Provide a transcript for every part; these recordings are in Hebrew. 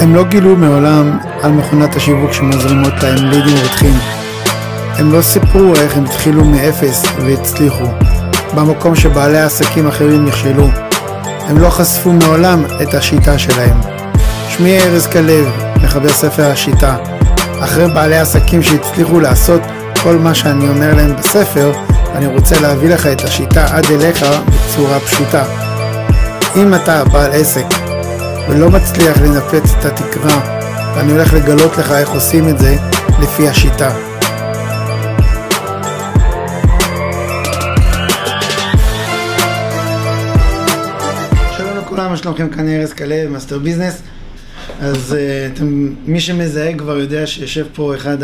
הם לא גילו מעולם על מכונת השיווק שמזרימות להם לידים רותחים. הם לא סיפרו איך הם התחילו מאפס והצליחו, במקום שבעלי עסקים אחרים נכשלו. הם לא חשפו מעולם את השיטה שלהם. שמי ארז כלב, מחבר ספר השיטה. אחרי בעלי עסקים שהצליחו לעשות כל מה שאני אומר להם בספר, אני רוצה להביא לך את השיטה עד אליך בצורה פשוטה. אם אתה בעל עסק ולא מצליח לנפץ את התקרה, אני הולך לגלות לך איך עושים את זה לפי השיטה. שלום לכולם, מה שלומכם? כאן ארז כלב, מאסטר ביזנס. אז uh, אתם, מי שמזהה כבר יודע שיושב פה אחד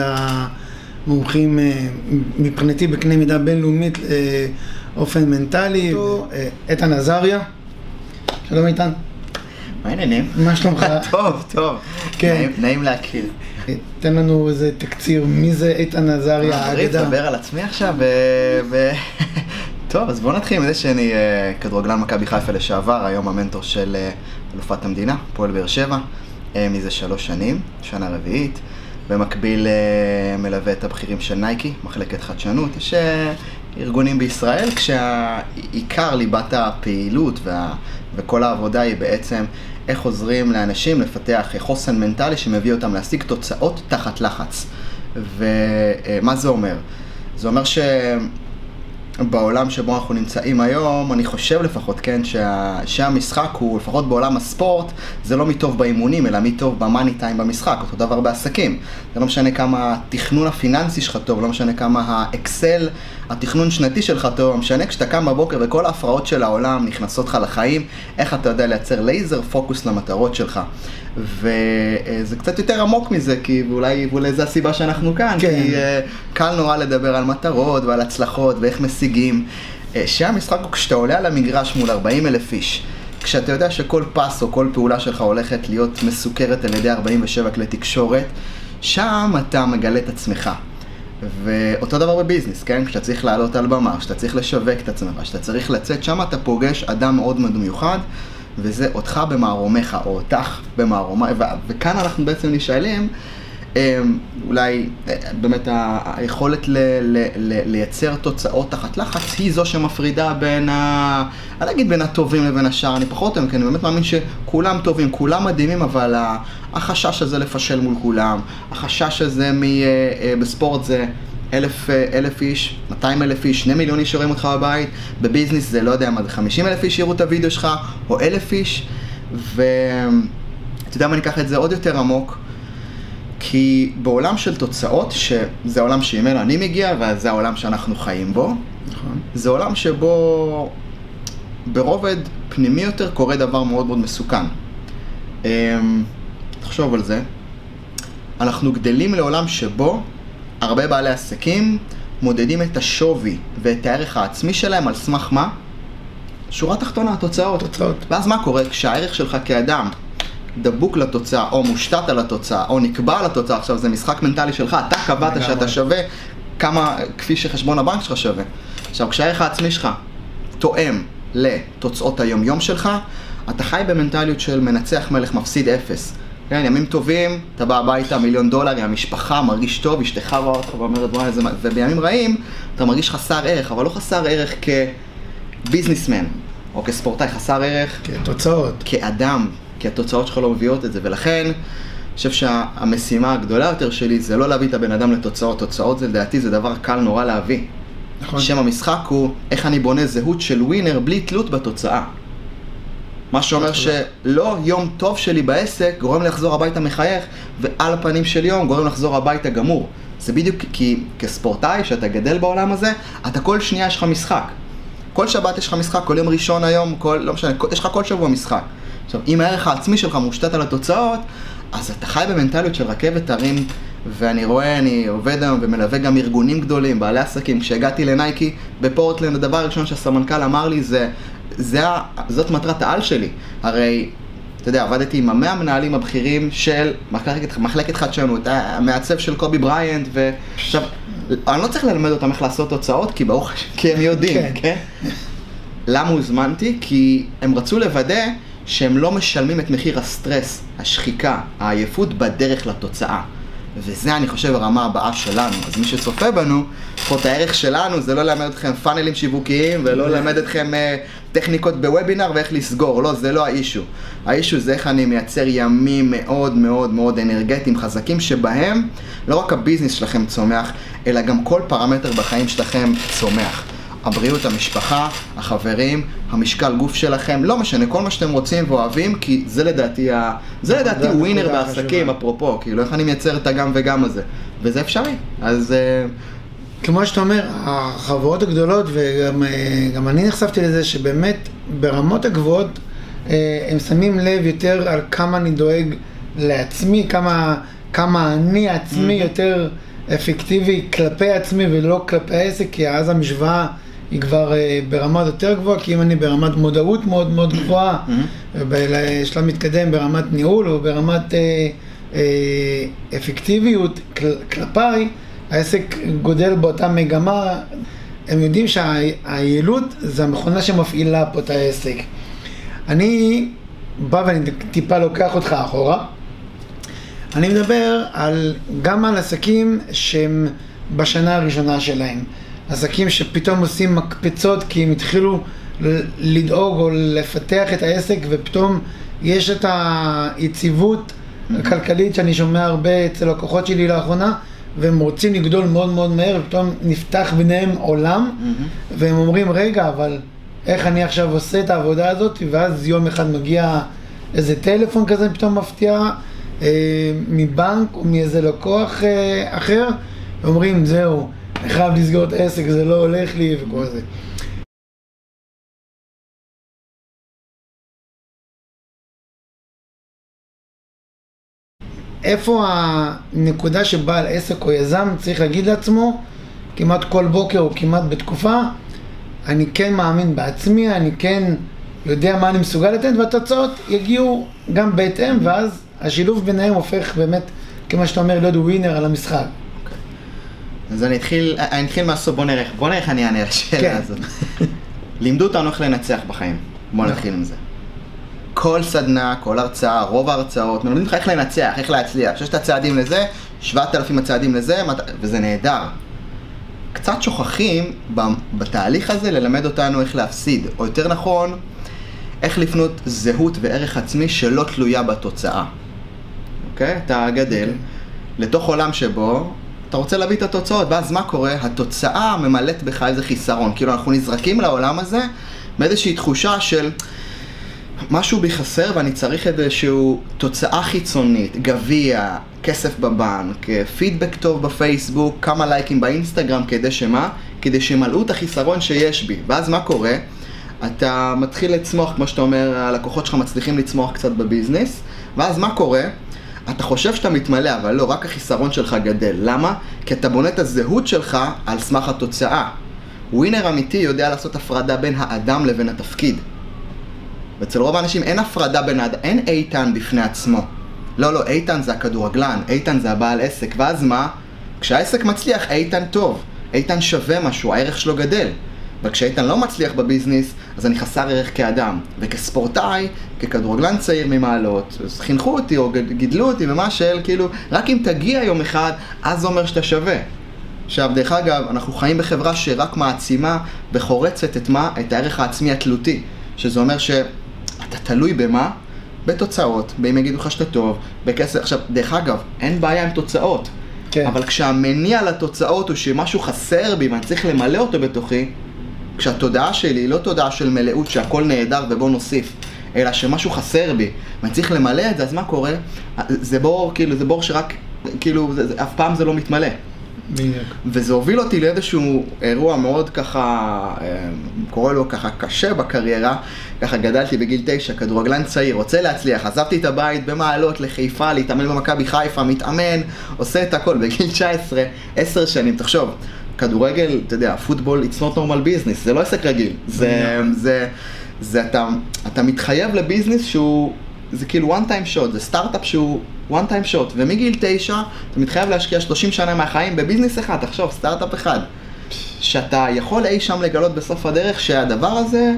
המומחים uh, מבחינתי בקנה מידה בינלאומית לאופן מנטלי, uh, איתן עזריה. שלום איתן. מה העניינים? מה שלומך? טוב, טוב. כן. נעים- להכיר. תן לנו איזה תקציר, מי זה איתן עזריה מעריץ, האגדה? לדבר על עצמי עכשיו? טוב, אז בוא נתחיל מזה שאני אה, כדורגלן מכבי חיפה לשעבר, היום המנטור של אה, אלופת המדינה, פועל באר שבע, אה, מזה שלוש שנים, שנה רביעית. במקביל אה, מלווה את הבכירים של נייקי, מחלקת חדשנות. יש אה, ארגונים בישראל, כשהעיקר ליבת הפעילות וה, וכל העבודה היא בעצם איך עוזרים לאנשים לפתח חוסן מנטלי שמביא אותם להשיג תוצאות תחת לחץ. ומה זה אומר? זה אומר ש... בעולם שבו אנחנו נמצאים היום, אני חושב לפחות, כן, שה, שהמשחק הוא, לפחות בעולם הספורט, זה לא מי טוב באימונים, אלא מי טוב במאני טיים במשחק, אותו דבר בעסקים. זה לא משנה כמה התכנון הפיננסי שלך טוב, לא משנה כמה האקסל, התכנון שנתי שלך לא משנה כשאתה קם בבוקר וכל ההפרעות של העולם נכנסות לך לחיים, איך אתה יודע לייצר לייזר פוקוס למטרות שלך. וזה קצת יותר עמוק מזה, כי אולי, ואולי זו הסיבה שאנחנו כאן, כן. כי אה, קל נורא לדבר על מטרות ועל הצלחות ואיך משיגים. אה, שהמשחק הוא כשאתה עולה על המגרש מול 40 אלף איש, כשאתה יודע שכל פס או כל פעולה שלך הולכת להיות מסוכרת על ידי 47 כלי תקשורת, שם אתה מגלה את עצמך. ואותו דבר בביזנס, כן? כשאתה צריך לעלות על במה, כשאתה צריך לשווק את עצמך, כשאתה צריך לצאת, שם אתה פוגש אדם מאוד מאוד מיוחד, וזה אותך במערומיך, או אותך במערומיי, ו- וכאן אנחנו בעצם נשאלים, אולי אה, באמת היכולת ל- ל- ל- לייצר תוצאות תחת לחץ היא זו שמפרידה בין ה... אני לא אגיד בין הטובים לבין השאר, אני פחות אוהב, כי אני באמת מאמין שכולם טובים, כולם מדהימים, אבל החשש הזה לפשל מול כולם, החשש הזה מ... אה, אה, בספורט זה... אלף, אלף איש, 200 אלף איש, 2 מיליון איש שרואים אותך בבית, בביזנס זה לא יודע מה זה, 50 אלף איש יראו את הוידאו שלך, או אלף איש, ואתה יודע מה, אני אקח את זה עוד יותר עמוק, כי בעולם של תוצאות, שזה העולם שממנו אני מגיע, וזה העולם שאנחנו חיים בו, נכון. זה עולם שבו ברובד פנימי יותר קורה דבר מאוד מאוד מסוכן. אמ, תחשוב על זה. אנחנו גדלים לעולם שבו הרבה בעלי עסקים מודדים את השווי ואת הערך העצמי שלהם על סמך מה? שורה תחתונה, התוצאות. תוצאות. ואז מה קורה? כשהערך שלך כאדם דבוק לתוצאה, או מושתת על התוצאה, או נקבע על התוצאה, עכשיו זה משחק מנטלי שלך, אתה קבעת. שאתה שווה כמה, כפי שחשבון הבנק שלך שווה. עכשיו, כשהערך העצמי שלך תואם לתוצאות היומיום שלך, אתה חי במנטליות של מנצח מלך מפסיד אפס. כן, ימים טובים, אתה בא הביתה, מיליון דולר, עם המשפחה, מרגיש טוב, אשתך רואה אותך ואומרת, וואי, איזה... מה-" ובימים רעים, אתה מרגיש חסר ערך, אבל לא חסר ערך כביזנסמן, או כספורטאי, חסר ערך תוצאות. כאדם, כי התוצאות שלך לא מביאות את זה, ולכן אני חושב שהמשימה הגדולה יותר שלי זה לא להביא את הבן אדם לתוצאות, תוצאות זה לדעתי זה דבר קל נורא להביא. נכון. שם המשחק הוא איך אני בונה זהות של ווינר בלי תלות בתוצאה. מה שאומר שלא יום טוב שלי בעסק גורם לחזור הביתה מחייך, ועל הפנים של יום גורם לחזור הביתה גמור. זה בדיוק כי כספורטאי, שאתה גדל בעולם הזה, אתה כל שנייה יש לך משחק. כל שבת יש לך משחק, כל יום ראשון היום, כל, לא משנה, יש לך כל שבוע משחק. עכשיו, אם הערך העצמי שלך מושתת על התוצאות, אז אתה חי במנטליות של רכבת הרים, ואני רואה, אני עובד היום ומלווה גם ארגונים גדולים, בעלי עסקים. כשהגעתי לנייקי בפורטלנד, הדבר הראשון שהסמנכ"ל אמר לי זה, זה, זאת מטרת העל שלי. הרי, אתה יודע, עבדתי עם המאה המנהלים הבכירים של מחלקת, מחלקת חדשנות, המעצב של קובי בריינט, ועכשיו, אני לא צריך ללמד אותם איך לעשות תוצאות, כי ברוך השם, כי הם יודעים, כן. כן? למה הוזמנתי? כי הם רצו לוודא שהם לא משלמים את מחיר הסטרס, השחיקה, העייפות בדרך לתוצאה. וזה אני חושב הרמה הבאה שלנו. אז מי שצופה בנו, לפחות הערך שלנו זה לא ללמד אתכם פאנלים שיווקיים ולא ללמד אתכם uh, טכניקות בוובינר ואיך לסגור, לא, זה לא האישו. האישו זה איך אני מייצר ימים מאוד מאוד מאוד אנרגטיים, חזקים, שבהם לא רק הביזנס שלכם צומח, אלא גם כל פרמטר בחיים שלכם צומח. הבריאות, המשפחה, החברים, המשקל גוף שלכם, לא משנה, כל מה שאתם רוצים ואוהבים, כי זה לדעתי, ה... זה לדעתי ווינר בעסקים, אפרופו, כאילו איך אני מייצר את הגם וגם הזה, וזה אפשרי, אז... אה, כמו שאתה אומר, החברות הגדולות, וגם אה, אני נחשפתי לזה, שבאמת ברמות הגבוהות אה, הם שמים לב יותר על כמה אני דואג לעצמי, כמה, כמה אני עצמי יותר אפקטיבי כלפי עצמי ולא כלפי העסק, כי אז המשוואה... היא כבר אה, ברמה יותר גבוהה, כי אם אני ברמת מודעות מאוד מאוד גבוהה, בשלב מתקדם ברמת ניהול או ברמת אה, אה, אפקטיביות כל, כלפיי, העסק גודל באותה מגמה, הם יודעים שהיעילות זה המכונה שמפעילה פה את העסק. אני בא ואני טיפה לוקח אותך אחורה. אני מדבר על, גם על עסקים שהם בשנה הראשונה שלהם. עסקים שפתאום עושים מקפצות כי הם התחילו לדאוג או לפתח את העסק ופתאום יש את היציבות הכלכלית שאני שומע הרבה אצל לקוחות שלי לאחרונה והם רוצים לגדול מאוד מאוד מהר ופתאום נפתח ביניהם עולם והם אומרים רגע אבל איך אני עכשיו עושה את העבודה הזאת? ואז יום אחד מגיע איזה טלפון כזה פתאום מפתיע אה, מבנק או מאיזה לקוח אה, אחר ואומרים זהו אני חייב לסגור את העסק, זה לא הולך לי וכל זה. איפה הנקודה שבעל עסק או יזם צריך להגיד לעצמו, כמעט כל בוקר או כמעט בתקופה, אני כן מאמין בעצמי, אני כן יודע מה אני מסוגל לתת, והתוצאות יגיעו גם בהתאם, ואז השילוב ביניהם הופך באמת, כמו שאתה אומר, להיות ווינר על המשחק. אז אני אתחיל, אני אתחיל מהסוף, בוא נראה, בוא נראה איך אני אענה על השאלה כן. הזאת. לימדו אותנו איך לנצח בחיים, בוא נכון. נתחיל עם זה. כל סדנה, כל הרצאה, רוב ההרצאות, מלמדים אותך איך לנצח, איך להצליח. ששת הצעדים לזה, שבעת אלפים הצעדים לזה, וזה נהדר. קצת שוכחים בתהליך הזה ללמד אותנו איך להפסיד, או יותר נכון, איך לפנות זהות וערך עצמי שלא תלויה בתוצאה. אוקיי? אתה גדל אוקיי. לתוך עולם שבו אתה רוצה להביא את התוצאות, ואז מה קורה? התוצאה ממלאת בך איזה חיסרון. כאילו, אנחנו נזרקים לעולם הזה באיזושהי תחושה של משהו בי חסר ואני צריך איזושהי תוצאה חיצונית, גביע, כסף בבנק, פידבק טוב בפייסבוק, כמה לייקים באינסטגרם, כדי שמה? כדי שימלאו את החיסרון שיש בי. ואז מה קורה? אתה מתחיל לצמוח, כמו שאתה אומר, הלקוחות שלך מצליחים לצמוח קצת בביזנס, ואז מה קורה? אתה חושב שאתה מתמלא, אבל לא, רק החיסרון שלך גדל. למה? כי אתה בונה את הזהות שלך על סמך התוצאה. ווינר אמיתי יודע לעשות הפרדה בין האדם לבין התפקיד. ואצל רוב האנשים אין הפרדה בין האדם, אין איתן בפני עצמו. לא, לא, איתן זה הכדורגלן, איתן זה הבעל עסק, ואז מה? כשהעסק מצליח, איתן טוב, איתן שווה משהו, הערך שלו גדל. אבל כשאיתן לא מצליח בביזנס, אז אני חסר ערך כאדם. וכספורטאי, ככדורגלן צעיר ממעלות, אז חינכו אותי או גידלו אותי במה של כאילו, רק אם תגיע יום אחד, אז זה אומר שאתה שווה. עכשיו, דרך אגב, אנחנו חיים בחברה שרק מעצימה וחורצת את מה? את הערך העצמי התלותי. שזה אומר שאתה תלוי במה? בתוצאות, באם יגידו לך שאתה טוב, בכסף. עכשיו, דרך אגב, אין בעיה עם תוצאות. כן. אבל כשהמניע לתוצאות הוא שמשהו חסר בי ואני צריך למלא אותו בתוכי, כשהתודעה שלי היא לא תודעה של מלאות שהכל נהדר ובוא נוסיף, אלא שמשהו חסר בי ואני צריך למלא את זה, אז מה קורה? זה בור, כאילו, זה בור שרק, כאילו, זה, זה, אף פעם זה לא מתמלא. בדיוק. וזה הוביל אותי לאיזשהו אירוע מאוד ככה, אה, קורא לו ככה קשה בקריירה, ככה גדלתי בגיל תשע, כדורגלן צעיר, רוצה להצליח, עזבתי את הבית במעלות לחיפה, להתאמן במכבי חיפה, מתאמן, עושה את הכל, בגיל 19, עשר שנים, תחשוב, כדורגל, אתה יודע, פוטבול, it's not normal business, זה לא עסק רגיל, זה, זה, זה אתה, אתה מתחייב לביזנס שהוא, זה כאילו one time shot, זה סטארט-אפ שהוא one time shot, ומגיל תשע אתה מתחייב להשקיע 30 שנה מהחיים בביזנס אחד, תחשוב, סטארט-אפ אחד, שאתה יכול אי שם לגלות בסוף הדרך שהדבר הזה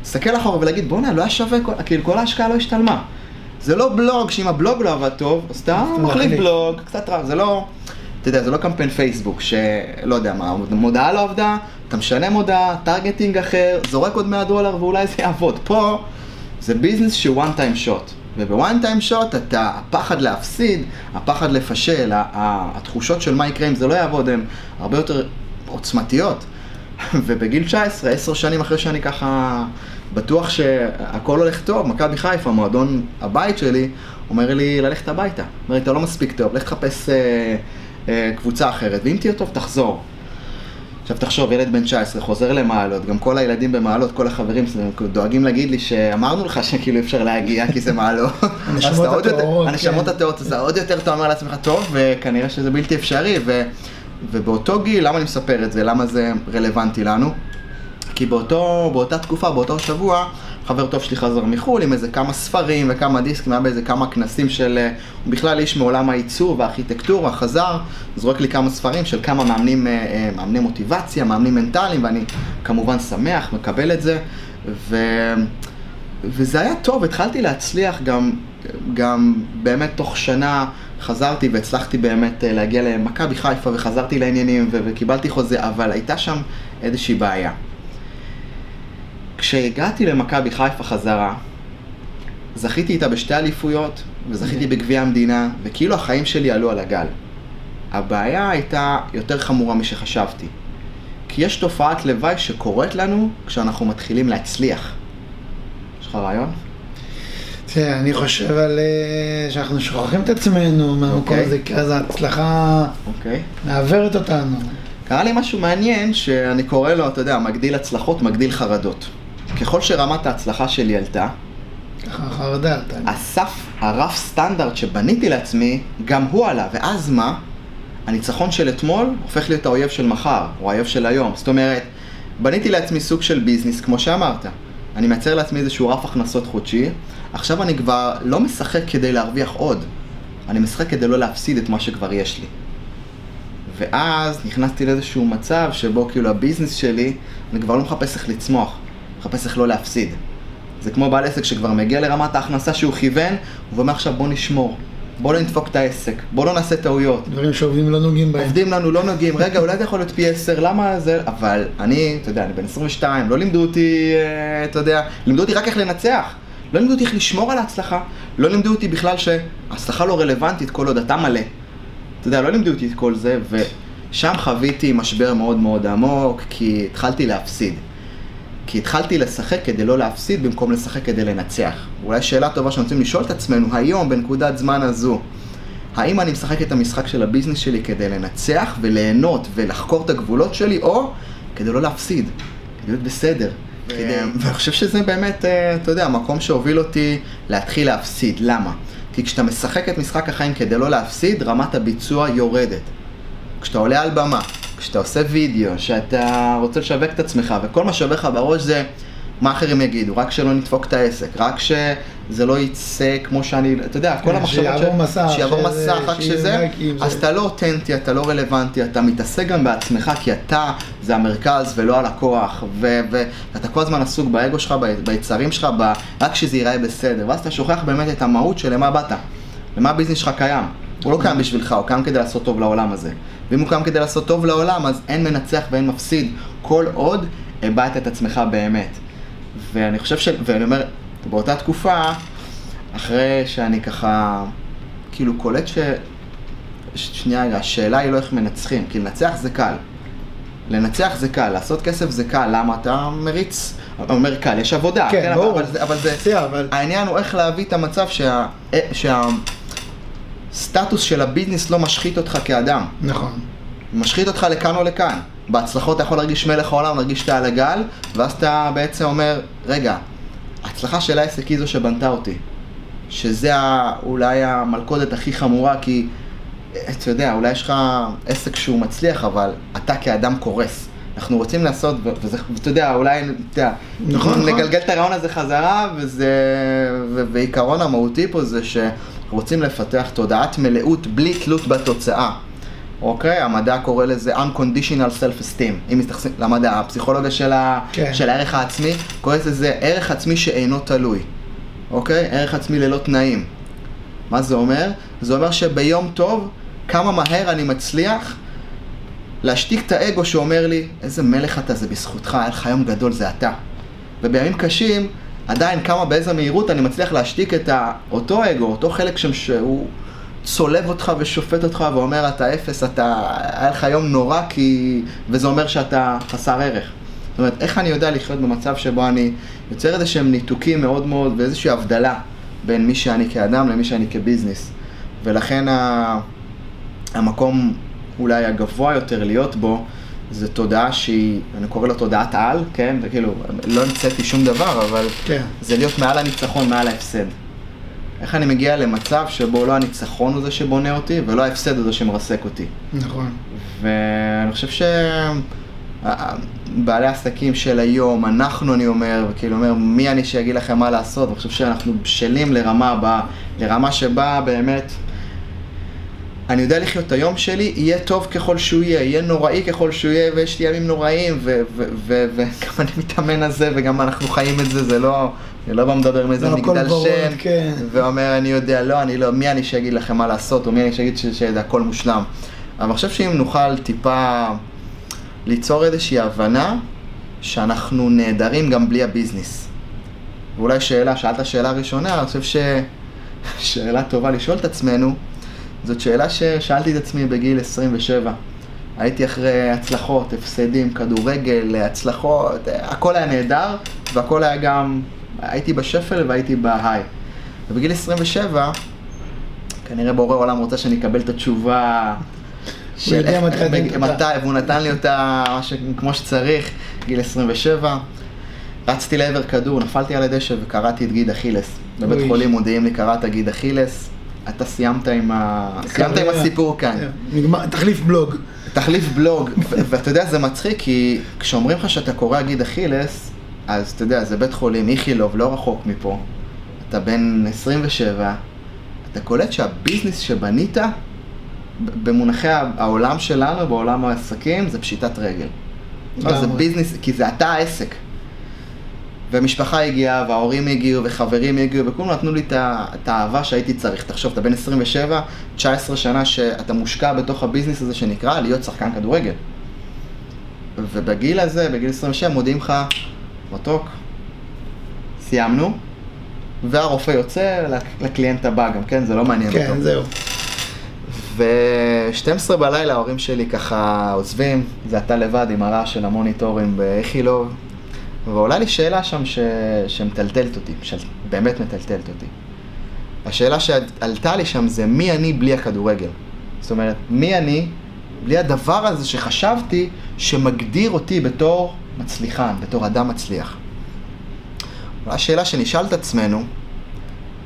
להסתכל אחורה ולהגיד, בואנה, לא היה שווה, כל- כאילו כל ההשקעה לא השתלמה. זה לא בלוג, שאם הבלוג לא עבד טוב, אז אתה מחליף. בלוג, קצת רע, זה לא, אתה יודע, זה לא קמפיין פייסבוק, שלא יודע מה, מודעה לא עבדה, אתה משנה מודעה, targeting אחר, זורק עוד 100 דולר ואולי זה יעבוד. פה זה business שהוא one time shot, וב-one time shot אתה, הפחד להפסיד, הפחד לפשל, התחושות של מה יקרה אם זה לא יעבוד הן הרבה יותר עוצמתיות. ובגיל 19, עשר שנים אחרי שאני ככה בטוח שהכל הולך טוב, מכבי חיפה, מועדון הבית שלי, אומר לי ללכת הביתה. אומר לי, אתה לא מספיק טוב, לך תחפש אה, קבוצה אחרת, ואם תהיה טוב, תחזור. עכשיו תחשוב, ילד בן 19 חוזר למעלות, גם כל הילדים במעלות, כל החברים שלהם דואגים להגיד לי שאמרנו לך שכאילו אי אפשר להגיע כי זה מעלות. הנשמות הטהורות, הנשמות כן. הטהורות, אז עוד יותר אתה אומר לעצמך, טוב, וכנראה שזה בלתי אפשרי, ובאותו גיל, למה אני מספר את זה, למה זה רלוונטי לנו? כי באותו, באותה תקופה, באותו שבוע, חבר טוב שלי חזר מחו"ל עם איזה כמה ספרים וכמה דיסקים, היה באיזה כמה כנסים של... אה, הוא בכלל איש מעולם העיצוב והארכיטקטורה, חזר, זורק לי כמה ספרים של כמה מאמנים, אה, אה, מאמני מוטיבציה, מאמנים מנטליים, ואני כמובן שמח, מקבל את זה. ו... וזה היה טוב, התחלתי להצליח גם, גם באמת תוך שנה חזרתי והצלחתי באמת להגיע למכבי חיפה וחזרתי לעניינים וקיבלתי חוזה, אבל הייתה שם איזושהי בעיה. כשהגעתי למכבי חיפה חזרה, זכיתי איתה בשתי אליפויות וזכיתי בגביע המדינה, וכאילו החיים שלי עלו על הגל. הבעיה הייתה יותר חמורה משחשבתי. כי יש תופעת לוואי שקורית לנו כשאנחנו מתחילים להצליח. יש לך רעיון? תראה, אני חושב על אה, שאנחנו שוכחים את עצמנו מהמקום אוקיי. הזה, כי אז ההצלחה אוקיי. מעוורת אותנו. קרה לי משהו מעניין שאני קורא לו, אתה יודע, מגדיל הצלחות, מגדיל חרדות. ככל שרמת ההצלחה שלי עלתה, ככה חרדה עלתה. הסף, הרף סטנדרט שבניתי לעצמי, גם הוא עלה, ואז מה? הניצחון של אתמול הופך להיות האויב של מחר, או האויב של היום. זאת אומרת, בניתי לעצמי סוג של ביזנס, כמו שאמרת. אני מייצר לעצמי איזשהו רף הכנסות חודשי, עכשיו אני כבר לא משחק כדי להרוויח עוד, אני משחק כדי לא להפסיד את מה שכבר יש לי. ואז נכנסתי לאיזשהו מצב שבו כאילו הביזנס שלי, אני כבר לא מחפש איך לצמוח, מחפש איך לא להפסיד. זה כמו בעל עסק שכבר מגיע לרמת ההכנסה שהוא כיוון, הוא אומר עכשיו בוא נשמור, בוא לא נדפוק את העסק, בוא לא נעשה טעויות. דברים שעובדים לא נוגעים בהם. עובדים לנו, לא נוגעים, רגע, אולי זה יכול להיות פי עשר, למה זה... אבל אני, אתה יודע, אני בן 22, לא לימדו אותי, אה, אתה יודע, לימדו אותי רק איך לנצח. לא לימדו אותי איך לשמור על ההצלחה. לא לימדו אותי בכלל שההצלחה לא רלוונטית כל עוד אתה מלא. אתה יודע, לא לימדו אותי את כל זה, ושם חוויתי משבר מאוד מאוד עמוק, כי התחלתי להפסיד. כי התחלתי לשחק כדי לא להפסיד במקום לשחק כדי לנצח. אולי שאלה טובה שאנחנו רוצים לשאול את עצמנו היום, בנקודת זמן הזו, האם אני משחק את המשחק של הביזנס שלי כדי לנצח וליהנות ולחקור את הגבולות שלי, או כדי לא להפסיד, כדי להיות בסדר. כדי... ואני חושב שזה באמת, אה, אתה יודע, המקום שהוביל אותי להתחיל להפסיד. למה? כי כשאתה משחק את משחק החיים כדי לא להפסיד, רמת הביצוע יורדת. כשאתה עולה על במה, כשאתה עושה וידאו, שאתה רוצה לשווק את עצמך, וכל מה שעובר לך בראש זה מה אחרים יגידו, רק שלא נדפוק את העסק, רק שזה לא יצא כמו שאני, אתה יודע, כל כן, המחשבות שיעבור מסך, שיעבור מסך, רק שזה, אז זה- אתה לא אותנטי, אתה לא רלוונטי, אתה מתעסק גם בעצמך, כי אתה זה המרכז ולא הלקוח, ואתה כל הזמן עסוק באגו שלך, ביצרים שלך, ב- רק שזה ייראה בסדר, ואז אתה שוכח באמת את המהות של למה באת, למה הביזנס שלך קיים. הוא לא קיים בשבילך, הוא קיים כדי לעשות טוב לעולם הזה. ואם הוא קיים כדי לעשות טוב לעולם, אז אין מנצח ואין מפסיד, כל עוד הבעת את עצמך באמת. ואני חושב ש... ואני אומר, באותה תקופה, אחרי שאני ככה, כאילו קולט ש... ש- שנייה רגע, השאלה היא לא איך מנצחים, כי לנצח זה קל. לנצח זה קל, לעשות כסף זה קל, למה אתה מריץ, אומר קל, יש עבודה, כן, אבל- ברור. אבל זה, אבל זה, אבל העניין הוא איך להביא את המצב שה... אה, שהסטטוס של הביזנס לא משחית אותך כאדם. נכון. משחית אותך לכאן או לכאן. בהצלחות אתה יכול להרגיש מלך העולם, להרגיש שאתה על הגל, ואז אתה בעצם אומר, רגע, ההצלחה של העסק היא זו שבנתה אותי. שזה אולי המלכודת הכי חמורה, כי אתה יודע, אולי יש לך עסק שהוא מצליח, אבל אתה כאדם קורס. אנחנו רוצים לעשות, ואתה יודע, אולי, אתה יודע, נכון, נכון. נגלגל את הרעיון הזה חזרה, וזה, ו- ועיקרון המהותי פה זה שרוצים לפתח תודעת מלאות בלי תלות בתוצאה. אוקיי? המדע קורא לזה unconditional self-esteem. אם מתייחסים למדע, הפסיכולוגיה של, ה... כן. של הערך העצמי, קוראת לזה ערך עצמי שאינו תלוי. אוקיי? ערך עצמי ללא תנאים. מה זה אומר? זה אומר שביום טוב, כמה מהר אני מצליח להשתיק את האגו שאומר לי, איזה מלך אתה, זה בזכותך, היה לך יום גדול, זה אתה. ובימים קשים, עדיין כמה באיזה מהירות אני מצליח להשתיק את אותו אגו, אותו חלק שם שהוא צולב אותך ושופט אותך ואומר, אתה אפס, אתה, היה לך יום נורא, כי... וזה אומר שאתה חסר ערך. זאת אומרת, איך אני יודע לחיות במצב שבו אני יוצר איזה שהם ניתוקים מאוד מאוד ואיזושהי הבדלה בין מי שאני כאדם למי שאני כביזנס. ולכן ה... המקום אולי הגבוה יותר להיות בו, זה תודעה שהיא, אני קורא לה תודעת על, כן? זה כאילו, לא המצאתי שום דבר, אבל כן. זה להיות מעל הניצחון, מעל ההפסד. איך אני מגיע למצב שבו לא הניצחון הוא זה שבונה אותי, ולא ההפסד הוא זה שמרסק אותי. נכון. ואני חושב שבעלי העסקים של היום, אנחנו אני אומר, וכאילו אומר, מי אני שיגיד לכם מה לעשות, אני חושב שאנחנו בשלים לרמה הבאה, לרמה שבה באמת, אני יודע לחיות את היום שלי, יהיה טוב ככל שהוא יהיה, יהיה נוראי ככל שהוא יהיה, ויש לי ימים נוראים, וגם אני מתאמן על זה, וגם אנחנו חיים את זה, זה לא, אני לא בא מדבר מאיזה מגדל שן, כן. ואומר, אני יודע, לא, אני לא, מי אני שיגיד לכם מה לעשות, או מי אני שיגיד ש- שזה הכל מושלם. אבל אני חושב שאם נוכל טיפה ליצור איזושהי הבנה שאנחנו נהדרים גם בלי הביזנס. ואולי שאלה, שאלת שאלה ראשונה, אני חושב ששאלה טובה לשאול את עצמנו, זאת שאלה ששאלתי את עצמי בגיל 27. הייתי אחרי הצלחות, הפסדים, כדורגל, הצלחות, הכל היה נהדר, והכל היה גם, הייתי בשפל והייתי בהיי. ובגיל 27, כנראה בורא עולם רוצה שאני אקבל את התשובה יודע איך- מתי מתי. והוא נתן לי אותה ש- כמו שצריך, גיל 27. רצתי לעבר כדור, נפלתי על הדשא וקראתי את גיד אכילס. בבית. חולים מודיעים לי, קראת גיד אכילס, אתה סיימת עם, ה... סיימת עם הסיפור כאן. כן. נגמר, תחליף בלוג. תחליף בלוג, ואתה יודע, זה מצחיק, כי כשאומרים לך שאתה קורא גיד אכילס, אז אתה יודע, זה בית חולים איכילוב, לא רחוק מפה. אתה בן 27, אתה קולט שה business שבנית, במונחי העולם שלנו, בעולם העסקים, זה פשיטת רגל. זה. business, כי זה אתה העסק. ומשפחה הגיעה, וההורים הגיעו, וחברים הגיעו, וכולם נתנו לי את האהבה שהייתי צריך. תחשוב, אתה בן 27, 19 שנה שאתה מושקע בתוך ה business הזה שנקרא להיות שחקן כדורגל. ובגיל הזה, בגיל 27, מודיעים לך, מתוק, סיימנו, והרופא יוצא לקליינט הבא גם, כן? זה לא מעניין אותו. כן, זהו. ו-12 בלילה ההורים שלי ככה עוזבים, זה אתה לבד עם הרעש של המוניטורים באיכילוב, ועולה לי שאלה שם ש... שמטלטלת אותי, שבאמת מטלטלת אותי. השאלה שעלתה לי שם זה מי אני בלי הכדורגל. זאת אומרת, מי אני בלי הדבר הזה שחשבתי שמגדיר אותי בתור מצליחן, בתור אדם מצליח. השאלה שנשאל את עצמנו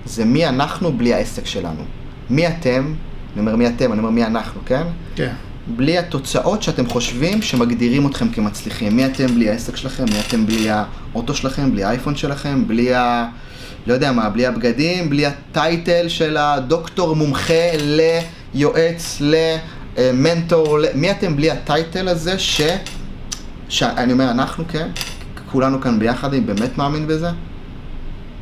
זה מי אנחנו בלי העסק שלנו. מי אתם, אני אומר מי אתם, אני אומר מי אנחנו, כן? כן. בלי התוצאות שאתם חושבים שמגדירים אתכם כמצליחים. מי אתם בלי העסק שלכם, מי אתם בלי האוטו שלכם, בלי האייפון שלכם, בלי ה... לא יודע מה, בלי הבגדים, בלי הטייטל של הדוקטור מומחה ליועץ, למנטור, ל... מי אתם בלי הטייטל הזה ש... שאני אומר, אנחנו כן, כולנו כאן ביחד, אני באמת מאמין בזה.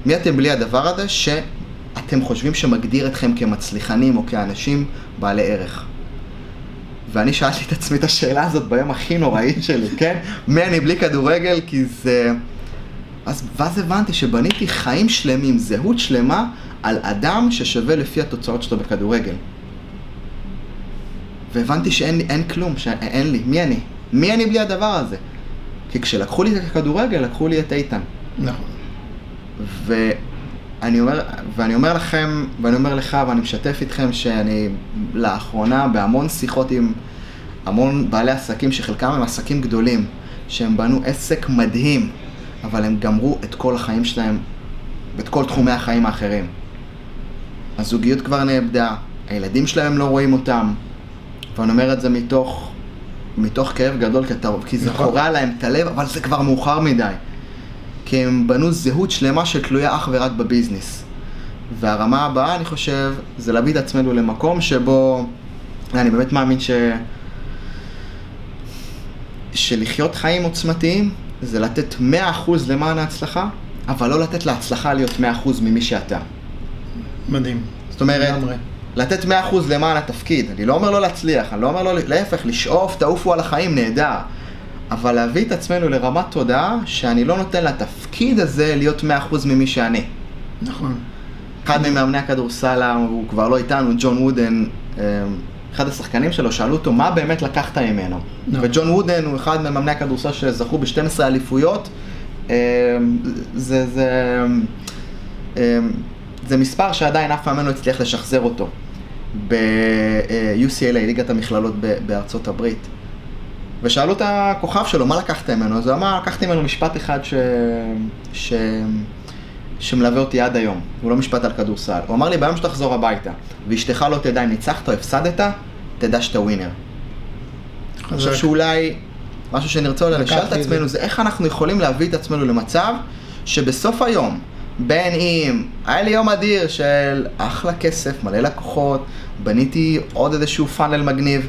מי אתם בלי הדבר הזה שאתם חושבים שמגדיר אתכם כמצליחנים או כאנשים בעלי ערך? ואני שאלתי את עצמי את השאלה הזאת ביום הכי נוראי שלי, כן? מי אני בלי כדורגל? כי זה... אז, ואז הבנתי שבניתי חיים שלמים, זהות שלמה, על אדם ששווה לפי התוצאות שלו בכדורגל. והבנתי שאין כלום, שאין לי, מי אני? מי אני בלי הדבר הזה? כי כשלקחו לי את הכדורגל, לקחו לי את איתן. נכון. ואני אומר, ואני אומר לכם, ואני אומר לך, ואני משתף איתכם שאני לאחרונה בהמון שיחות עם המון בעלי עסקים, שחלקם הם עסקים גדולים, שהם בנו עסק מדהים, אבל הם גמרו את כל החיים שלהם, ואת כל תחומי החיים האחרים. הזוגיות כבר נאבדה, הילדים שלהם לא רואים אותם, ואני אומר את זה מתוך, מתוך כאב גדול, כי, אתה, כי זה נכון. קורע להם את הלב, אבל זה כבר מאוחר מדי. כי הם בנו זהות שלמה שתלויה אך ורק בביזנס. והרמה הבאה, אני חושב, זה להביא את עצמנו למקום שבו אני באמת מאמין ש... שלחיות חיים עוצמתיים זה לתת 100% למען ההצלחה, אבל לא לתת להצלחה להיות 100% ממי שאתה. מדהים. זאת אומרת, לגמרי. לתת 100% למען התפקיד. אני לא אומר לא להצליח, אני לא אומר לא, להפך, לשאוף, תעופו על החיים, נהדר. אבל להביא את עצמנו לרמת תודעה שאני לא נותן לתפקיד הזה להיות 100% ממי שאני. נכון. אחד ממאמני הכדורסל, הוא כבר לא איתנו, ג'ון וודן, אה, אחד השחקנים שלו, שאלו אותו מה באמת לקחת ממנו. נכון. וג'ון וודן הוא אחד ממאמני הכדורסל שזכו ב-12 אליפויות. אה, זה, זה, אה, זה מספר שעדיין אף מאמן לא הצליח לשחזר אותו. ב-UCLA, ליגת המכללות בארצות הברית. ושאלו את הכוכב שלו, מה לקחת ממנו? אז הוא אמר, לקחתי ממנו משפט אחד ש... ש... שמלווה אותי עד היום, הוא לא משפט על כדורסל. הוא אמר לי, ביום שתחזור הביתה, ואשתך לא תדע אם ניצחת או הפסדת, תדע שאתה ווינר. אני חושב. שאולי משהו שנרצה אולי לשאול את. עצמנו זה איך אנחנו יכולים להביא את עצמנו למצב שבסוף היום, בין אם היה לי יום אדיר של אחלה כסף, מלא לקוחות, בניתי עוד איזשהו פאנל מגניב,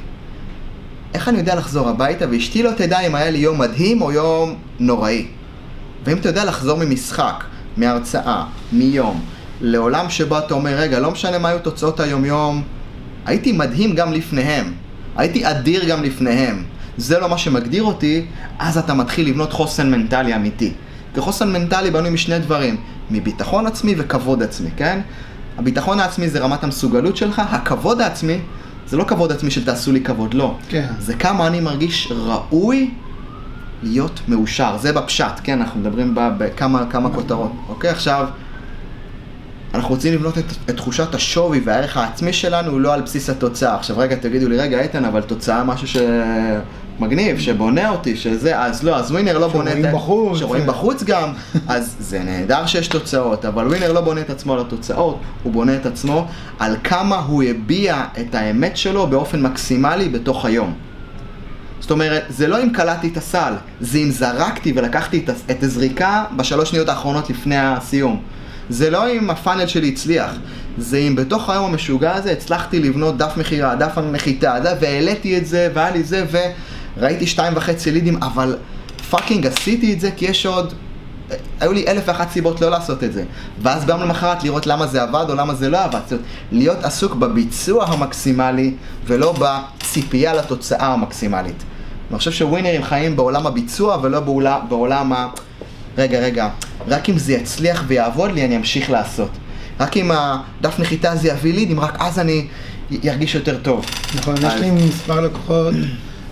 איך אני יודע לחזור הביתה ואשתי לא תדע אם היה לי יום מדהים או יום נוראי. ואם אתה יודע לחזור ממשחק, מהרצאה, מיום, לעולם שבו אתה אומר, רגע, לא משנה מה היו תוצאות היום-יום, הייתי מדהים גם לפניהם, הייתי אדיר גם לפניהם. זה לא מה שמגדיר אותי, אז אתה מתחיל לבנות חוסן מנטלי אמיתי. כי חוסן מנטלי בנוי משני דברים, מביטחון עצמי וכבוד עצמי, כן? הביטחון העצמי זה רמת המסוגלות שלך, הכבוד העצמי זה לא כבוד עצמי של תעשו לי כבוד, לא. כן. זה כמה אני מרגיש ראוי להיות מאושר. זה בפשט, כן? אנחנו מדברים בכמה כמה כותרות. אוקיי, עכשיו, אנחנו רוצים לבנות את, את תחושת השווי והערך העצמי שלנו הוא לא על בסיס התוצאה. עכשיו רגע, תגידו לי, רגע, איתן, אבל תוצאה משהו שמגניב, שבונה אותי, שזה, אז לא, אז ווינר לא בונה את... שרואים בחוץ. שרואים בחוץ גם, אז זה נהדר שיש תוצאות, אבל ווינר לא בונה את עצמו על התוצאות, הוא בונה את עצמו על כמה הוא הביע את האמת שלו באופן מקסימלי בתוך היום. זאת אומרת, זה לא אם קלעתי את הסל, זה אם זרקתי ולקחתי את, את הזריקה בשלוש שניות האחרונות לפני הסיום. זה לא אם ה funnel שלי הצליח, זה אם בתוך היום המשוגע הזה הצלחתי לבנות דף מכירה, דף הנחיתה, והעליתי את זה, והיה לי זה, וראיתי שתיים וחצי לידים, אבל fucking עשיתי את זה כי יש עוד... היו לי אלף ואחת סיבות לא לעשות את זה. ואז ביום למחרת לראות למה זה עבד או למה זה לא עבד. זאת אומרת, להיות עסוק בביצוע המקסימלי ולא בציפייה לתוצאה המקסימלית. אני חושב שווינרים חיים בעולם הביצוע ולא בעולם, בעולם ה... רגע, רגע, רק אם זה יצליח ויעבוד לי, אני אמשיך לעשות. רק אם הדף נחיתה הזה יביא לידים, רק אז אני ארגיש יותר טוב. נכון, יש אז- לי מספר לקוחות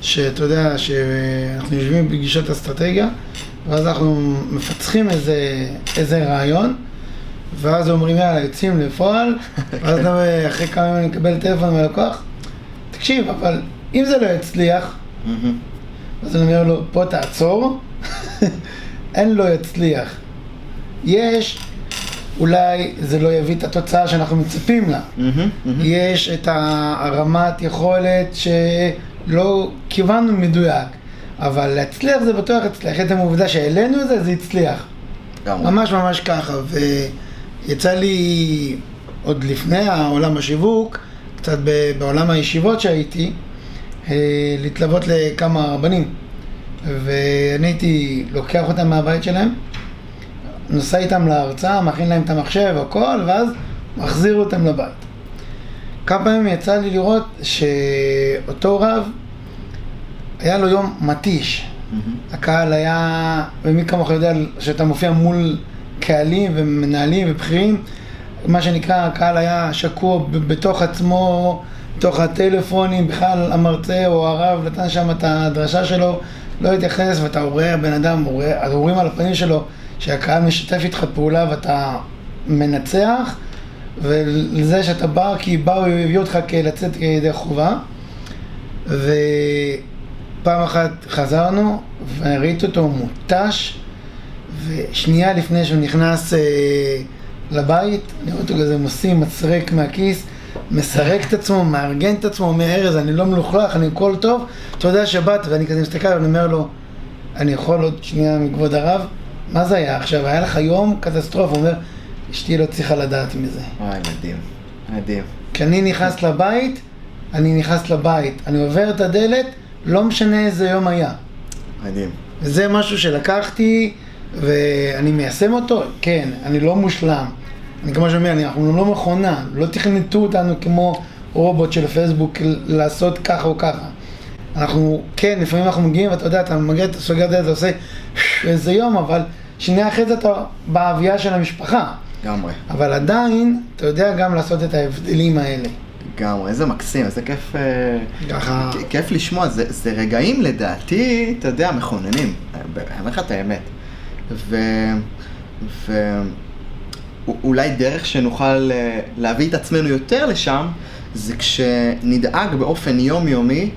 שאתה יודע, שאנחנו יושבים בפגישות אסטרטגיה, ואז אנחנו מפצחים איזה, איזה רעיון, ואז אומרים יאללה, יוצאים לפועל, ואז אחרי כמה ימים אני מקבל טלפון מהלקוח, תקשיב, אבל אם זה לא יצליח. אז אני אומר לו, פה תעצור, אין לא יצליח. יש, אולי זה לא יביא את התוצאה שאנחנו מצפים לה. מהמם, מהמם. יש את הרמת יכולת שלא כיוונו מדויק, אבל להצליח זה בטוח יצליח. עצם העובדה שהעלינו את זה, זה הצליח. ממש ממש ככה, ויצא לי עוד לפני העולם השיווק, קצת בעולם הישיבות שהייתי, אה, להתלוות לכמה רבנים. ואני הייתי לוקח אותם מהבית שלהם, נוסע איתם להרצאה, מכין להם את המחשב, הכל, ואז מחזיר אותם לבית. כמה פעמים יצא לי לראות שאותו רב, היה לו יום מתיש. מהמם. הקהל היה, ומי כמוך יודע שאתה מופיע מול קהלים ומנהלים ובכירים, מה שנקרא, הקהל היה שקוע בתוך עצמו, בתוך הטלפונים, בכלל המרצה או הרב נתן שם את הדרשה שלו, לא התייחס, ואתה רואה, הבן אדם, רואה, אז רואים על הפנים שלו שהקהל משתף איתך פעולה ואתה מנצח, ולזה שאתה בא, כי באו, הביאו אותך לצאת ידי חובה. ופעם אחת חזרנו, וראיתי אותו מותש, ושנייה לפני שהוא נכנס אה, לבית, אני רואה אותו כזה מוציא מצרק מהכיס, מסרק את עצמו, מארגן את עצמו, אומר ארז, אני לא מלוכלך, אני הכל טוב, אתה יודע שבאת, ואני כזה מסתכל ואני אומר לו, אני יכול עוד שנייה מכבוד הרב? מה זה היה עכשיו? היה לך יום קטסטרופה, הוא אומר, אשתי לא צריכה לדעת מזה. וואי, מדהים. מדהים. כשאני נכנס לבית, אני נכנס לבית, אני עובר את הדלת, לא משנה איזה יום היה. מדהים. וזה משהו שלקחתי ואני מיישם אותו, כן, אני לא מושלם. אני כמו שאומר, אנחנו לא מכונה, לא תכנתו אותנו כמו רובוט של פייסבוק לעשות ככה או ככה. אנחנו, כן, לפעמים אנחנו מגיעים, ואתה יודע, אתה מגיע, אתה סוגר את זה, אתה עושה איזה יום, אבל שנייה אחרי זה אתה באבייה של המשפחה. לגמרי. אבל עדיין, אתה יודע גם לעשות את ההבדלים האלה. לגמרי, איזה מקסים, איזה כיף, אה, ככה... כיף לשמוע, זה, זה רגעים לדעתי, אתה יודע, מכוננים, אני אומר לך את האמת. ו... ו... אולי דרך שנוכל אה, להביא את עצמנו יותר לשם, זה כשנדאג באופן יומיומי,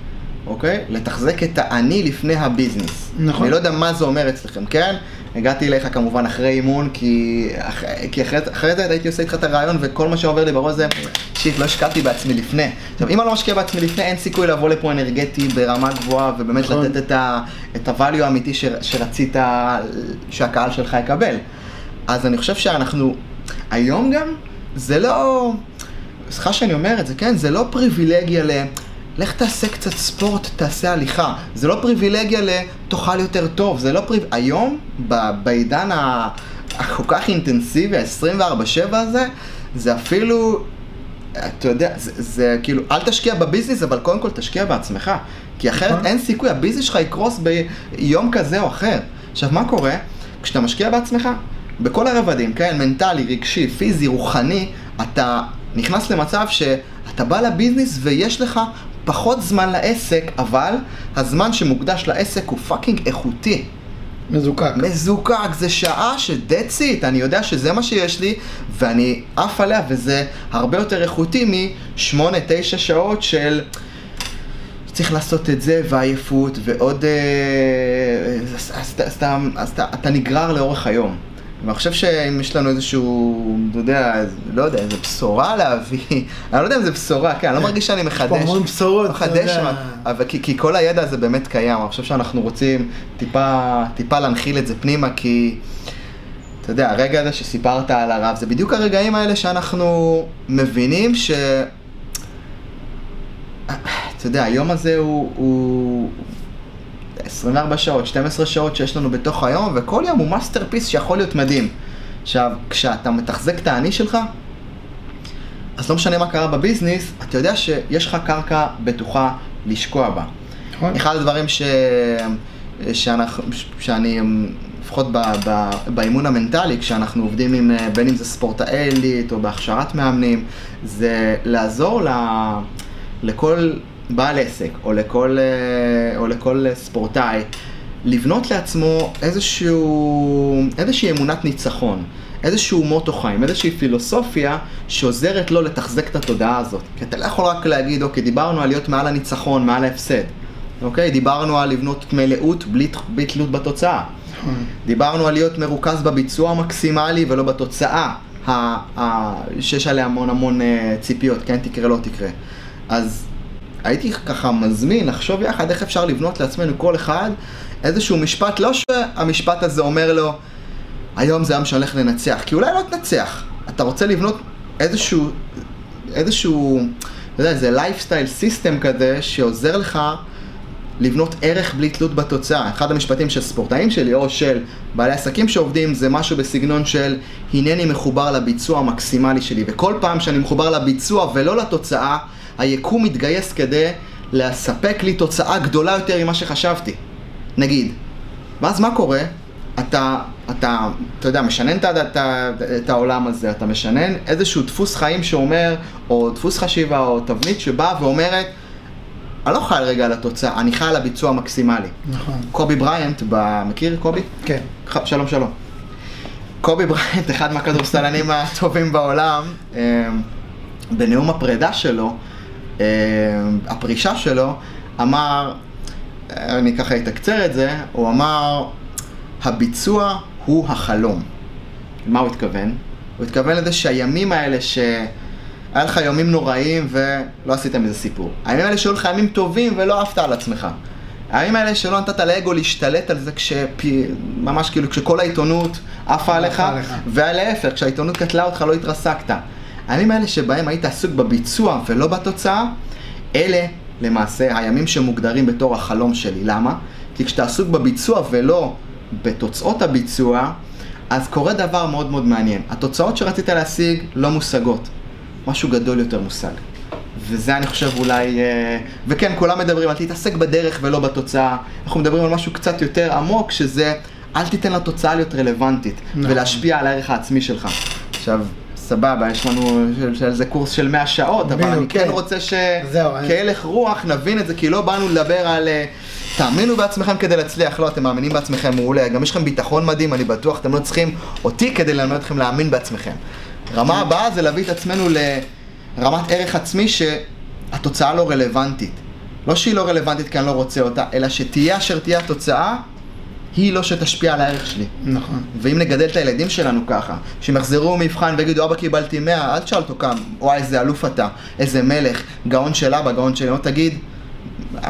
אוקיי? לתחזק את האני לפני הביזנס. נכון. אני לא יודע מה זה אומר אצלכם, כן? הגעתי אליך כמובן אחרי אימון, כי, אח... כי אחרי, אחרי זה הייתי עושה איתך את הרעיון, וכל מה שעובר לי בראש זה, שיט, לא השקעתי בעצמי לפני. עכשיו, אם אני לא משקיע בעצמי לפני, אין סיכוי לבוא לפה אנרגטי ברמה גבוהה, ובאמת נכון. לתת את, ה... את הvalue האמיתי ש... שרצית שהקהל שלך יקבל. אז אני חושב שאנחנו, היום גם, זה לא, סליחה שאני אומר את זה, כן? זה לא פריבילגיה ל... לך תעשה קצת ספורט, תעשה הליכה. זה לא פריבילגיה ל... תאכל יותר טוב. זה לא פריב... היום, ב... בעידן ה... הכל כך אינטנסיבי, ה-24/7 הזה, זה אפילו, אתה יודע, זה, זה כאילו, אל תשקיע בביזנס, אבל קודם כל תשקיע בעצמך. כי אחרת נכון. אין סיכוי, הביזנס שלך יקרוס ביום כזה או אחר. עכשיו, מה קורה? כשאתה משקיע בעצמך, בכל הרבדים, כן, מנטלי, רגשי, פיזי, רוחני, אתה נכנס למצב שאתה בא לביזנס ויש לך פחות זמן לעסק, אבל הזמן שמוקדש לעסק הוא פאקינג איכותי. מזוקק. מזוקק, זה שעה ש-that's it, אני יודע שזה מה שיש לי, ואני עף עליה, וזה הרבה יותר איכותי מ-8-9 שעות של... צריך לעשות את זה, ועייפות, ועוד... אה, אז, אז, אז, אתה- אז אתה, אתה נגרר לאורך היום. ואני חושב שאם יש לנו איזשהו, אתה יודע, לא יודע, איזו בשורה להביא, אני לא יודע אם זה בשורה, כן, אני לא מרגיש שאני מחדש. פה המון בשורות, אתה יודע. אבל כי, כי כל הידע הזה באמת קיים, אני חושב שאנחנו רוצים טיפה, טיפה להנחיל את זה פנימה, כי אתה יודע, הרגע הזה שסיפרת על הרב, זה בדיוק הרגעים האלה שאנחנו מבינים ש... אתה יודע, היום הזה הוא, הוא 24 שעות, 12 שעות שיש לנו בתוך היום, וכל יום הוא מאסטרפיס שיכול להיות מדהים. עכשיו, כשאתה מתחזק את האני שלך, אז לא משנה מה קרה בביזנס, אתה יודע שיש לך קרקע בטוחה לשקוע בה. נכון? אחד הדברים ש... שאנחנו, שאני, לפחות ב... ב... באימון המנטלי, כשאנחנו עובדים עם, אה, בין אם זה ספורטאי עילית או בהכשרת מאמנים, זה לעזור ל... לכל בעל עסק או לכל, אה, או לכל ספורטאי לבנות לעצמו איזשהו, איזושהי אמונת ניצחון. איזשהו מוטו חיים, איזושהי פילוסופיה שעוזרת לו לתחזק את התודעה הזאת. כי אתה לא יכול רק להגיד, אוקיי, דיברנו על להיות מעל הניצחון, מעל ההפסד. אוקיי? דיברנו על לבנות מלאות בלי, בלי תלות בתוצאה. נכון. דיברנו על להיות מרוכז בביצוע המקסימלי ולא בתוצאה ה, ה, שיש עליה המון המון אה, ציפיות, כן תקרה לא תקרה. אז הייתי ככה מזמין לחשוב יחד איך אפשר לבנות לעצמנו כל אחד איזשהו משפט, לא שהמשפט הזה אומר לו היום זה היום שאני הולך לנצח, כי אולי לא תנצח, אתה רוצה לבנות איזשהו, איזשהו, אתה יודע, איזה lifestyle system כזה שעוזר לך לבנות ערך בלי תלות בתוצאה. אחד המשפטים של ספורטאים שלי או של בעלי עסקים שעובדים זה משהו בסגנון של הנני מחובר לביצוע המקסימלי שלי וכל פעם שאני מחובר לביצוע ולא לתוצאה היקום מתגייס כדי לספק לי תוצאה גדולה יותר ממה שחשבתי. נגיד. ואז מה קורה? אתה, אתה, אתה יודע, משנן את, את, את העולם הזה, אתה משנן איזשהו דפוס חיים שאומר, או דפוס חשיבה, או תבנית שבאה ואומרת, אני לא חי רגע על התוצאה, אני חי על הביצוע המקסימלי. נכון. קובי בריינט, ב... מכיר קובי? כן. שלום שלום. קובי בריינט, אחד מהכדורסלנים הטובים בעולם, אה, בנאום הפרידה שלו, הפרישה שלו, אמר, אה, אני ככה אתקצר את זה, הוא אמר, הביצוע הוא החלום. מה הוא התכוון? הוא התכוון לזה שהימים האלה ש... היה לך ימים נוראים ולא עשית מזה סיפור. הימים האלה שהיו לך ימים טובים ולא עפת על עצמך. הימים האלה שלא נתת לאגו להשתלט על זה כשפי... ממש כאילו כשכל העיתונות עפה עליך, עליך. והלהפך, כשהעיתונות קטלה אותך לא התרסקת. הימים האלה שבהם היית עסוק בביצוע ולא בתוצאה, אלה למעשה הימים שמוגדרים בתור החלום שלי. למה? כי כשאתה עסוק בביצוע ולא בתוצאות הביצוע, אז קורה דבר מאוד מאוד מעניין. התוצאות שרצית להשיג לא מושגות. משהו גדול יותר מושג. וזה אני חושב אולי, אה, וכן, כולם מדברים על תתעסק בדרך ולא בתוצאה. אנחנו מדברים על משהו קצת יותר עמוק, שזה אל תיתן לתוצאה להיות רלוונטית, נכון. ולהשפיע על הערך העצמי שלך. עכשיו, סבבה, יש לנו על זה קורס של 100 שעות, אבל אני כן כן. רוצה שכהלך רוח נבין את זה, כי לא באנו לדבר על... אה, תאמינו בעצמכם כדי להצליח, לא, אתם מאמינים בעצמכם מעולה, גם יש לכם ביטחון מדהים, אני בטוח, אתם לא צריכים אותי כדי ללמד אתכם להאמין בעצמכם. רמה הבאה זה להביא את עצמנו לרמת ערך עצמי שהתוצאה לא רלוונטית. לא שהיא לא רלוונטית כי אני לא רוצה אותה, אלא שתהיה אשר תהיה התוצאה, היא לא שתשפיע על הערך שלי. נכון. ואם נגדל את הילדים שלנו ככה, שהם יחזרו מבחן ויגידו, אבא קיבלתי 100, אל תשאל אותו כמה, וואי, איזה אלוף אתה, איזה מלך, גאון של אבא, גאון של אמא, תגיד,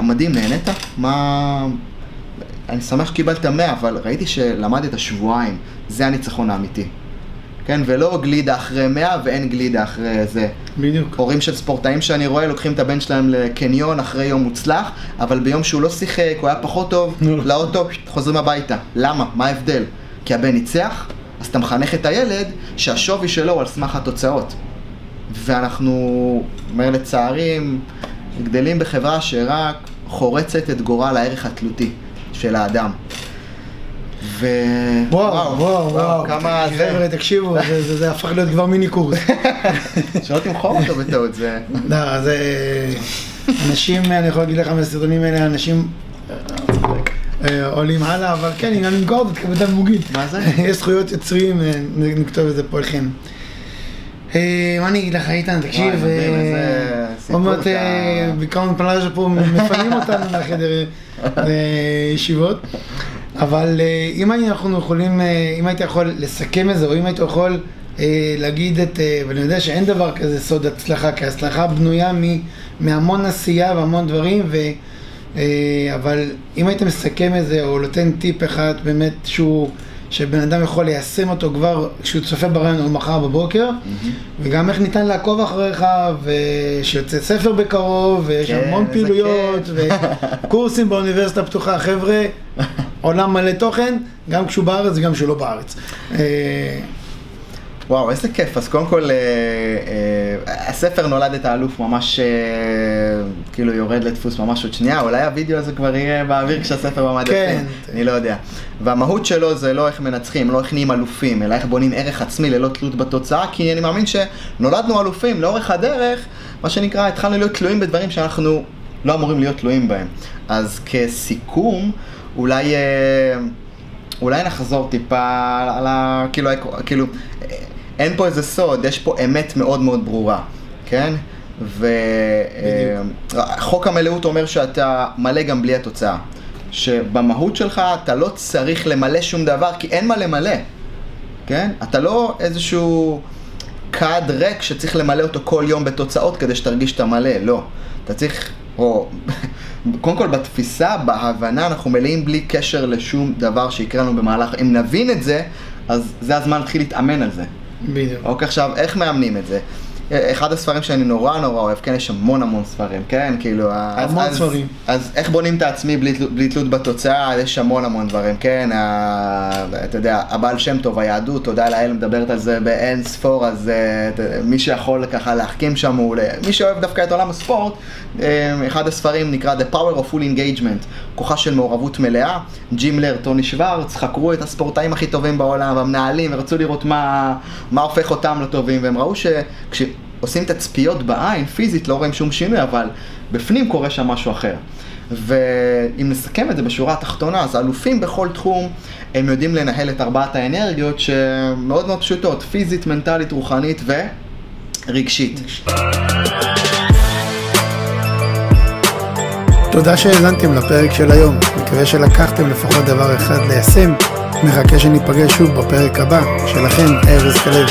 מדהים, נהנית? מה... אני שמח שקיבלת 100, אבל ראיתי שלמדת שבועיים, זה הניצחון האמיתי. כן, ולא גלידה אחרי 100 ואין גלידה אחרי זה. בדיוק. הורים של ספורטאים שאני רואה לוקחים את הבן שלהם לקניון אחרי יום מוצלח, אבל ביום שהוא לא שיחק, הוא היה פחות טוב, נו. לאוטו, חוזרים הביתה. למה? מה ההבדל? כי הבן ניצח, אז אתה מחנך את הילד שהשווי שלו הוא על סמך התוצאות. ואנחנו, אומר לצערי, גדלים בחברה שרק חורצת את גורל הערך התלותי של האדם. ו... וואו, וואו, וואו. כמה זה... חבר'ה, תקשיבו, זה- זה זה הפך להיות כבר מיני קורס. שלא תמכור אותו בטעות, זה... לא, זה... אנשים, אני יכול להגיד לך מהסרטונים האלה, אנשים אה, עולים הלאה, אבל כן, אם אני אמכור אותו, תקבל את המוגית. מה זה? יש זכויות יוצרים, אה, נכתוב את זה פה לכם. אה, מה אני אגיד לך, איתן, תקשיב, אה, עוד מעט אה, בעיקרון פלאז'ה פה מפנים אותנו אה, ישיבות, אבל אה, אם אנחנו יכולים, אה, אם היית יכול לסכם את זה, או אם היית יכול אה, להגיד את, ואני יודע שאין דבר כזה סוד הצלחה, כי הצלחה בנויה מ- מהמון עשייה והמון דברים, ו... אבל אם היית מסכם את זה, או נותן טיפ אחד באמת שהוא, שבן אדם יכול ליישם אותו כבר כשהוא צופה ברעיון או מחר בבוקר, וגם איך ניתן לעקוב אחריך, ושיוצא ספר בקרוב, ויש כן, המון פעילויות, כיף. וקורסים באוניברסיטה הפתוחה, חבר'ה, עולם מלא תוכן, גם כשהוא בארץ וגם כשהוא לא בארץ. וואו, איזה כיף. אז קודם כל, אה, אה, הספר נולד את האלוף ממש, אה, כאילו יורד לדפוס ממש עוד שנייה, אולי הווידאו הזה כבר יהיה באוויר כשהספר במדפים, כן. אני לא יודע. והמהות שלו זה לא איך מנצחים, לא איך נהיים אלופים, אלא איך בונים ערך עצמי ללא תלות בתוצאה, כי אני מאמין שנולדנו אלופים לאורך הדרך, מה שנקרא, התחלנו להיות תלויים בדברים שאנחנו לא אמורים להיות תלויים בהם. אז כסיכום, אולי... אה, אולי נחזור טיפה על ה... כאילו, כאילו, אין פה איזה סוד, יש פה אמת מאוד מאוד ברורה, כן? וחוק המלאות אומר שאתה מלא גם בלי התוצאה. שבמהות שלך אתה לא צריך למלא שום דבר, כי אין מה למלא, כן? אתה לא איזשהו כד ריק שצריך למלא אותו כל יום בתוצאות כדי שתרגיש שאתה מלא, לא. אתה צריך, או... קודם כל בתפיסה, בהבנה, אנחנו מלאים בלי קשר לשום דבר שיקרה לנו במהלך, אם נבין את זה, אז זה הזמן להתחיל להתאמן על זה. בדיוק. אוקיי, עכשיו, איך מאמנים את זה? אחד הספרים שאני נורא נורא אוהב, כן, יש המון המון ספרים, כן, כאילו, אז, המון אז, ספרים. אז איך בונים את העצמי בלי, בלי תלות בתוצאה, יש המון המון דברים, כן, ה, אתה יודע, הבעל שם טוב, היהדות, תודה לאל, מדברת על זה באין ספור, אז אה, יודע, מי שיכול ככה להחכים שם הוא, מי שאוהב דווקא את עולם הספורט, אה, אחד הספרים נקרא The Power of Full Engagement, כוחה של מעורבות מלאה, ג'ימלר, טוני שוורץ, חקרו את הספורטאים הכי טובים בעולם, המנהלים, ורצו לראות מה, מה הופך אותם לטובים, והם ראו שכשעושים את הצפיות בעין, פיזית, לא רואים שום שינוי, אבל בפנים קורה שם משהו אחר. ואם נסכם את זה בשורה התחתונה, אז אלופים בכל תחום, הם יודעים לנהל את ארבעת האנרגיות שמאוד מאוד פשוטות, פיזית, מנטלית, רוחנית ורגשית. תודה שהאזנתם לפרק של היום, מקווה שלקחתם לפחות דבר אחד ליישם, מחכה שניפגש שוב בפרק הבא, שלכם, ארז כלב.